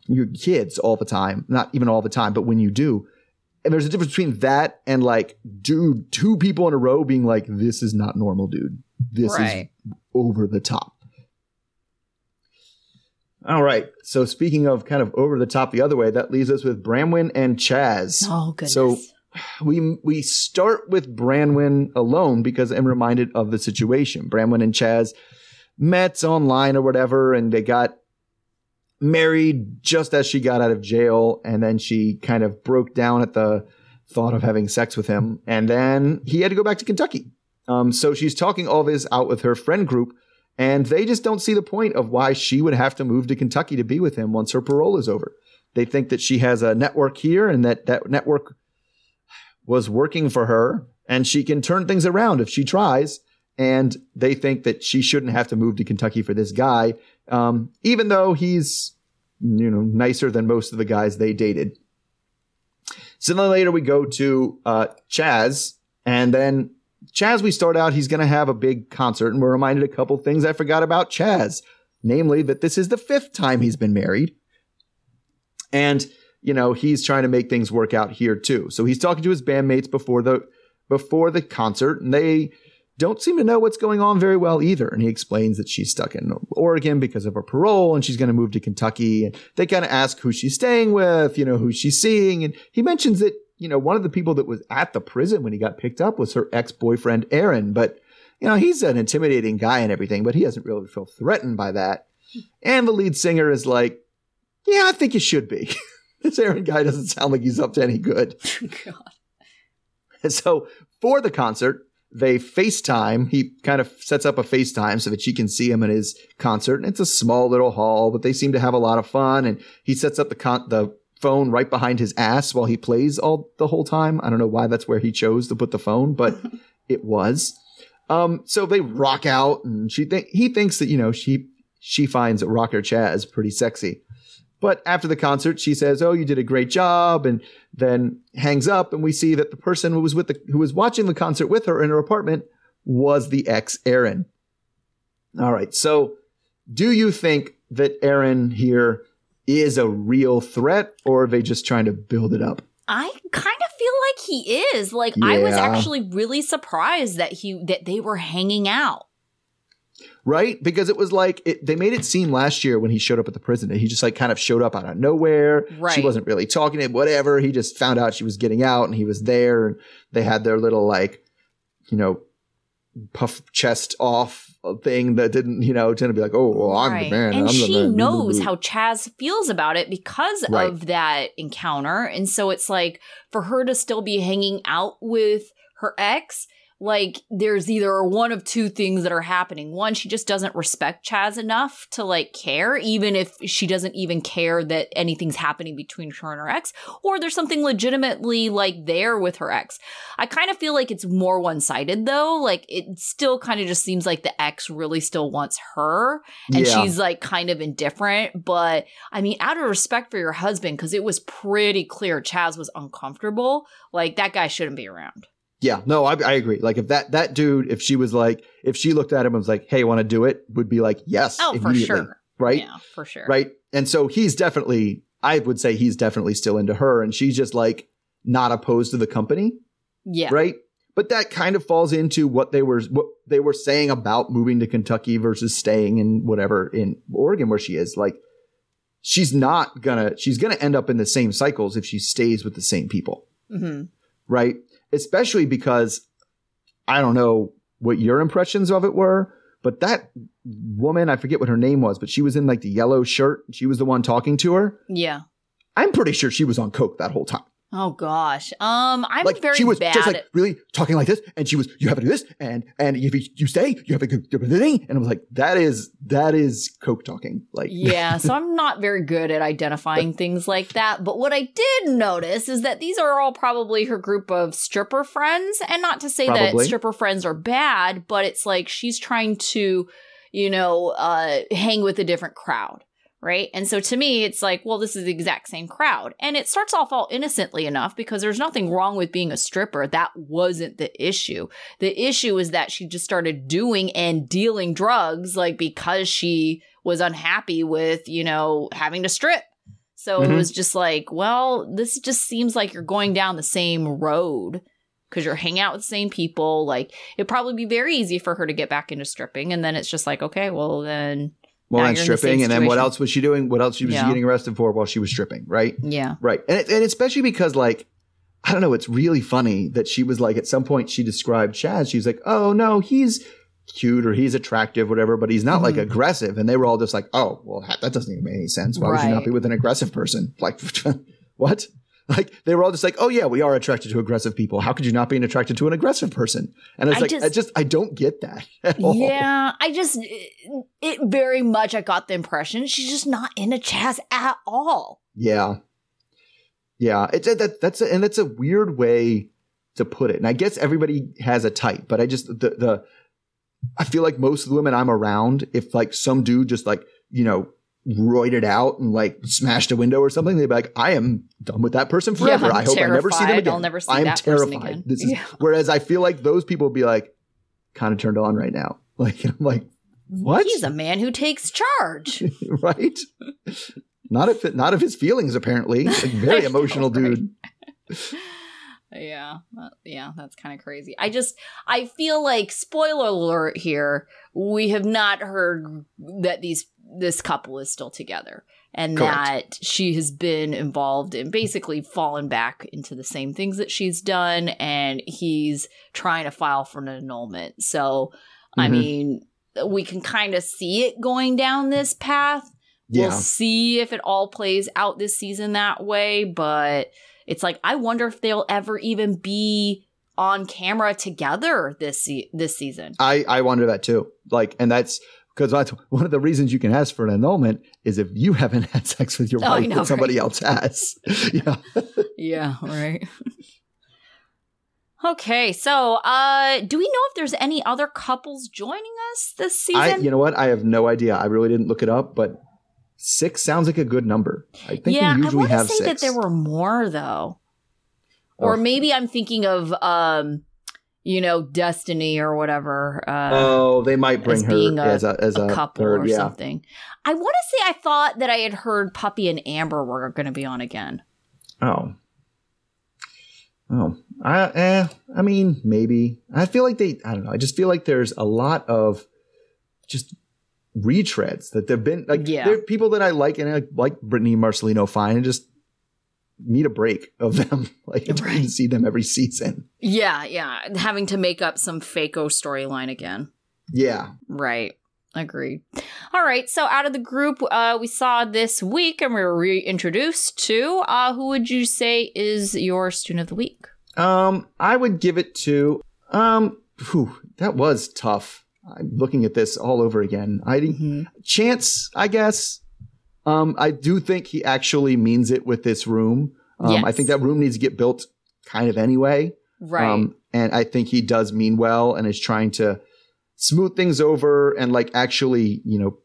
your kids all the time. Not even all the time, but when you do. And there's a difference between that and like, dude, two people in a row being like, this is not normal, dude. This is over the top. All right. So speaking of kind of over the top the other way, that leaves us with Branwin and Chaz. Oh goodness. So we we start with Branwin alone because I'm reminded of the situation. Branwin and Chaz met online or whatever, and they got married just as she got out of jail, and then she kind of broke down at the thought of having sex with him, and then he had to go back to Kentucky. Um, so she's talking all this out with her friend group, and they just don't see the point of why she would have to move to Kentucky to be with him once her parole is over. They think that she has a network here, and that that network was working for her and she can turn things around if she tries. And they think that she shouldn't have to move to Kentucky for this guy, um, even though he's, you know, nicer than most of the guys they dated. So then later we go to uh, Chaz, and then Chaz, we start out, he's going to have a big concert, and we're reminded a couple things I forgot about Chaz, namely that this is the fifth time he's been married. And you know, he's trying to make things work out here too. So he's talking to his bandmates before the before the concert, and they don't seem to know what's going on very well either. And he explains that she's stuck in Oregon because of her parole and she's going to move to Kentucky. And they kind of ask who she's staying with, you know, who she's seeing. And he mentions that, you know, one of the people that was at the prison when he got picked up was her ex boyfriend, Aaron. But, you know, he's an intimidating guy and everything, but he doesn't really feel threatened by that. And the lead singer is like, yeah, I think you should be. this Aaron guy doesn't sound like he's up to any good. God. And so for the concert, they FaceTime. He kind of sets up a FaceTime so that she can see him in his concert. And it's a small little hall, but they seem to have a lot of fun. And he sets up the con- the phone right behind his ass while he plays all the whole time. I don't know why that's where he chose to put the phone, but it was. Um, so they rock out, and she think he thinks that you know she she finds rocker Chaz pretty sexy. But after the concert, she says, "Oh, you did a great job," and then hangs up. And we see that the person who was with the who was watching the concert with her in her apartment was the ex Aaron. All right, so do you think that Aaron here is a real threat, or are they just trying to build it up? I kind of feel like he is. Like I was actually really surprised that he that they were hanging out. right? Because it was like it, they made it seem last year when he showed up at the prison that he just like kind of showed up out of nowhere. Right. She wasn't really talking to him, whatever. He just found out she was getting out and he was there and they had their little like, you know, puff chest off thing that didn't, you know, tend to be like, oh, well, I'm Right. the man. And I'm the she man. knows how Chaz feels about it because Right. of that encounter. And so it's like for her to still be hanging out with her ex, like there's either one of two things that are happening. One, she just doesn't respect Chaz enough to like care, even if she doesn't even care that anything's happening between her and her ex, or there's something legitimately like there with her ex. I kind of feel like it's more one sided though. Like it still kind of just seems like the ex really still wants her and Yeah. she's like kind of indifferent. But I mean, out of respect for your husband, because it was pretty clear Chaz was uncomfortable, like that guy shouldn't be around. Yeah, no, I, I agree. Like if that that dude, if she was like, if she looked at him and was like, "Hey, want to do it?" would be like, "Yes." Oh, for sure. right? Yeah, for sure. right? And so he's definitely, I would say he's definitely still into her, and she's just like not opposed to the company, Yeah. right? But that kind of falls into what they were what they were saying about moving to Kentucky versus staying in whatever in Oregon where she is. Like she's not gonna she's gonna end up in the same cycles if she stays with the same people, hmm right? Especially because I don't know what your impressions of it were, but that woman, I forget what her name was, but she was in like the yellow shirt. She was the one talking to her. Yeah. I'm pretty sure she was on coke that whole time. Oh gosh. Um, I'm like very she was bad just like at really talking like this, and she was, you have to do this, and and if you, you stay, you have to do thing. And I was like, that is that is coke talking. Like, yeah, so I'm not very good at identifying things like that. But what I did notice is that these are all probably her group of stripper friends. And not to say Probably. that stripper friends are bad, but it's like she's trying to, you know, uh, hang with a different crowd. Right. And so to me, it's like, well, this is the exact same crowd. And it starts off all innocently enough because there's nothing wrong with being a stripper. That wasn't the issue. The issue is that she just started doing and dealing drugs, like because she was unhappy with, you know, having to strip. So it Mhm. was just like, well, this just seems like you're going down the same road because you're hanging out with the same people. Like it'd probably be very easy for her to get back into stripping. And then it's just like, okay, well, then, well, Now and stripping, and then what else was she doing? What else she was Yeah. getting arrested for while she was stripping? Right, yeah. right, and it, and especially because like. I don't know. It's really funny that she was like, at some point, she described Chaz. She's like, oh, no, he's cute or he's attractive, whatever, but he's not like Mhm. aggressive. And they were all just like, oh, well, that- that doesn't even make any sense. Why would you not be with an aggressive person? Like, what? Like, they were all just like, oh, yeah, we are attracted to aggressive people. How could you not be attracted to an aggressive person? And it's I like, just- I just, I don't get that at all. Yeah, I just it, very much. I got the impression she's just not into Chaz at all. Yeah. Yeah. It's a, that, that's a, and that's a weird way to put it. And I guess everybody has a type, but I just, the, the, I feel like most of the women I'm around, if like some dude just like, you know, roided out and like smashed a window or something, they'd be like, I am done with that person forever. Yeah, I hope I never see them again. I'll never see I'm that person terrified. again. This is, Yeah. whereas I feel like those people would be like, kind of turned on right now. Like, I'm like, what? He's a man who takes charge. right? Not if not of his feelings, apparently. Like, very I know, emotional dude. Yeah, yeah, that's kind of crazy. I just, I feel like spoiler alert here. We have not heard that these this couple is still together, and Correct. that she has been involved in basically fallen back into the same things that she's done, and he's trying to file for an annulment. So, I Mhm. mean, we can kind of see it going down this path. Yeah. We'll see if it all plays out this season that way, but it's like I wonder if they'll ever even be on camera together this se- this season. I, I wonder that too. Like, and that's because that's one of the reasons you can ask for an annulment is if you haven't had sex with your Oh, wife, know, but somebody right? else has. yeah. Yeah, right. okay, so uh do we know if there's any other couples joining us this season? I, you know what? I have no idea. I really didn't look it up, but six sounds like a good number. I think yeah, we I usually to have say six. that there were more though. Or Oh. maybe I'm thinking of um you know, Destiny or whatever. Uh oh, they might bring her being a- as a as a, a couple third. or yeah. something. I want to say I thought that I had heard Puppy and Amber were going to be on again. Oh. Oh. I eh, I mean, maybe. I feel like they I don't know. I just feel like there's a lot of just retreads that they've been like Yeah. there are people that I like and I like Brittany Marcelino fine and just need a break of them. like I just need to see them every season. Yeah, yeah, having to make up some fakeo storyline again. Yeah. Right. Agreed. All right. So out of the group uh, we saw this week and we were reintroduced to, uh, who would you say is your student of the week? Um, I would give it to um whew, that was tough. I'm looking at this all over again. I didn't chance, I guess. Um, I do think he actually means it with this room. Um, I think that room needs to get built kind of anyway. Right. Um, and I think he does mean well and is trying to smooth things over and like actually, you know,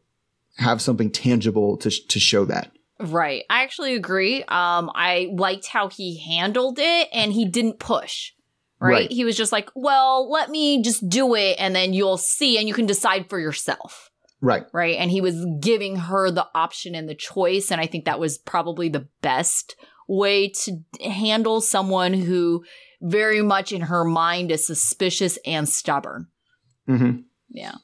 have something tangible to to show that. Right. I actually agree. Um, I liked how he handled it and he didn't push. Right? Right. He was just like, well, let me just do it and then you'll see and you can decide for yourself. Right. Right. And he was giving her the option and the choice. And I think that was probably the best way to handle someone who very much in her mind is suspicious and stubborn. Mm-hmm. Yeah.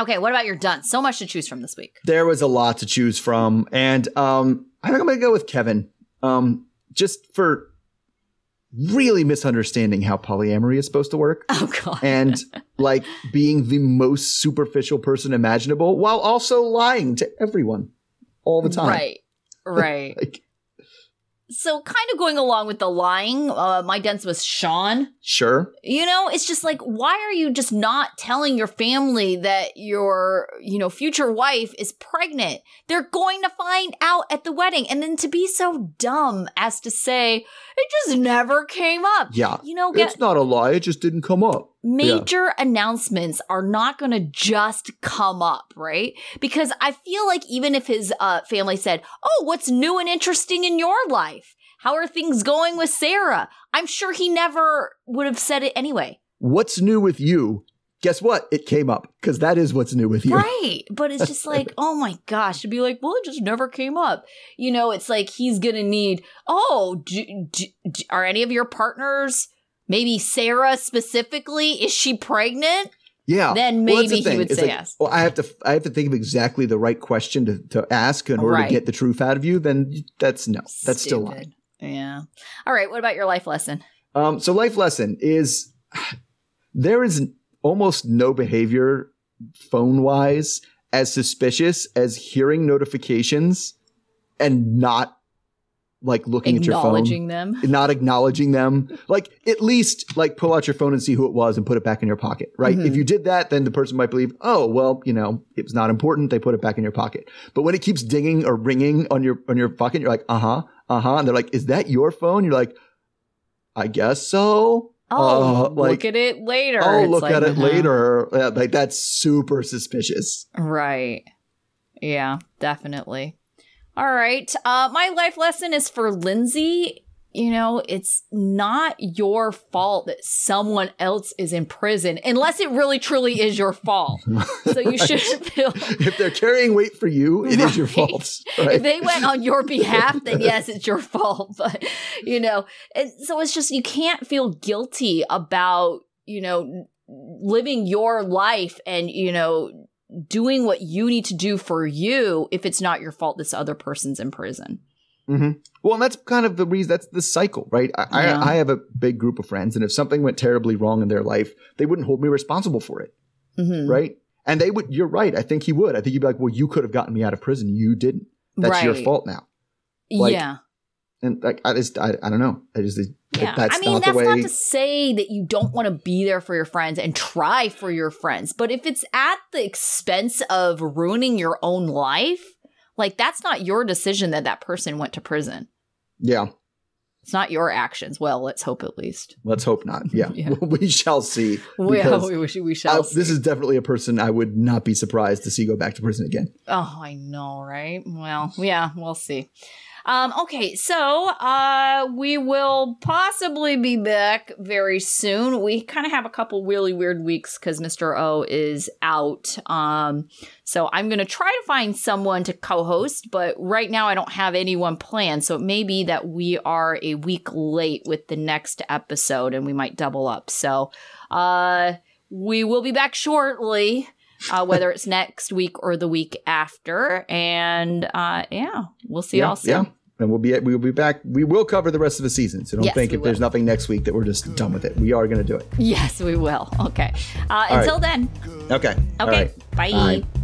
Okay. What about your dunce? So much to choose from this week. there was a lot to choose from and um i think i'm gonna go with kevin um just for really misunderstanding how polyamory is supposed to work Oh, God. and like being the most superficial person imaginable while also lying to everyone all the time Right. Right. like so kind of going along with the lying, uh, my dunce was Sean. sure You know, it's just like, why are you just not telling your family that your, you know, future wife is pregnant? They're going to find out at the wedding. And then to be so dumb as to say, it just never came up. yeah You know, get it's not a lie it just didn't come up major announcements are not going to just come up, right? Because I feel like even if his uh, family said, "Oh, what's new and interesting in your life? How are things going with Sarah?" I'm sure he never would have said it anyway. what's new with you guess what it came up because that is what's new with you Right. But it's just like, oh my gosh, to be like, well, it just never came up. You know, it's like he's going to need, oh, do, do, do- are any of your partners, maybe Sarah specifically, is she pregnant? Yeah. Then Well, the maybe he would It's say like, yes. Well, I have to I have to think of exactly the right question to, to ask in order Right. to get the truth out of you. Then that's no, that's still Stupid. lying. Yeah. All right. What about your life lesson? Um, so life lesson is there is almost no behavior phone wise as suspicious as hearing notifications and not like looking at your phone. Acknowledging them. not acknowledging them. Like at least like pull out your phone and see who it was and put it back in your pocket, right? Mhm. If you did that, then the person might believe, oh, well, you know, it was not important. They put it back in your pocket. But when it keeps dinging or ringing on your on your pocket, you're like, uh huh, uh huh, and they're like, is that your phone? You're like, I guess so. Oh, Uh, like, look at it later. Oh, look like, at it uh-huh. later. Yeah, like that's super suspicious. Right. Yeah, definitely. All right. Uh, my life lesson is for Lindsay. you know, it's not your fault that someone else is in prison unless it really truly is your fault. So you Right. shouldn't feel if they're carrying weight for you, it is your fault. Right? if they went on your behalf, then yes, it's your fault. But you know, and so it's just you can't feel guilty about you know living your life and you know doing what you need to do for you if it's not your fault this other person's in prison. hmm Well, and that's kind of the reason. That's the cycle, right? I, Yeah. I, I have a big group of friends, and if something went terribly wrong in their life, they wouldn't hold me responsible for it, Mhm. right? And they would. You're right. I think he would. I think he'd be like, "Well, you could have gotten me out of prison. You didn't. That's your fault now." Like, yeah. And like, I just, I, I don't know. I just, Yeah. that's I mean, not that's the way. not to say that you don't want to be there for your friends and try for your friends. But if it's at the expense of ruining your own life, like that's not your decision that that person went to prison. yeah. It's not your actions. Well, let's hope at least. Let's hope not. Yeah. Yeah. we shall see. We, Because we, we, we I- shall. this is definitely a person I would not be surprised to see go back to prison again. Oh, I know, right? Well, yeah, we'll see. Um, okay, so uh, we will possibly be back very soon. We kind of have a couple really weird weeks because Mr. O is out. Um, so I'm going to try to find someone to co host, but right now I don't have anyone planned. So it may be that we are a week late with the next episode and we might double up. So uh, we will be back shortly uh, whether it's next week or the week after. And uh, yeah, we'll see yeah, y'all soon. yeah. And we'll be we'll be back. We will cover the rest of the season. So don't Yes, think if there's nothing next week that we're just done with it. We are going to do it. Yes, we will. Okay. Uh, right. until then, Okay. All okay. right. Bye. Bye.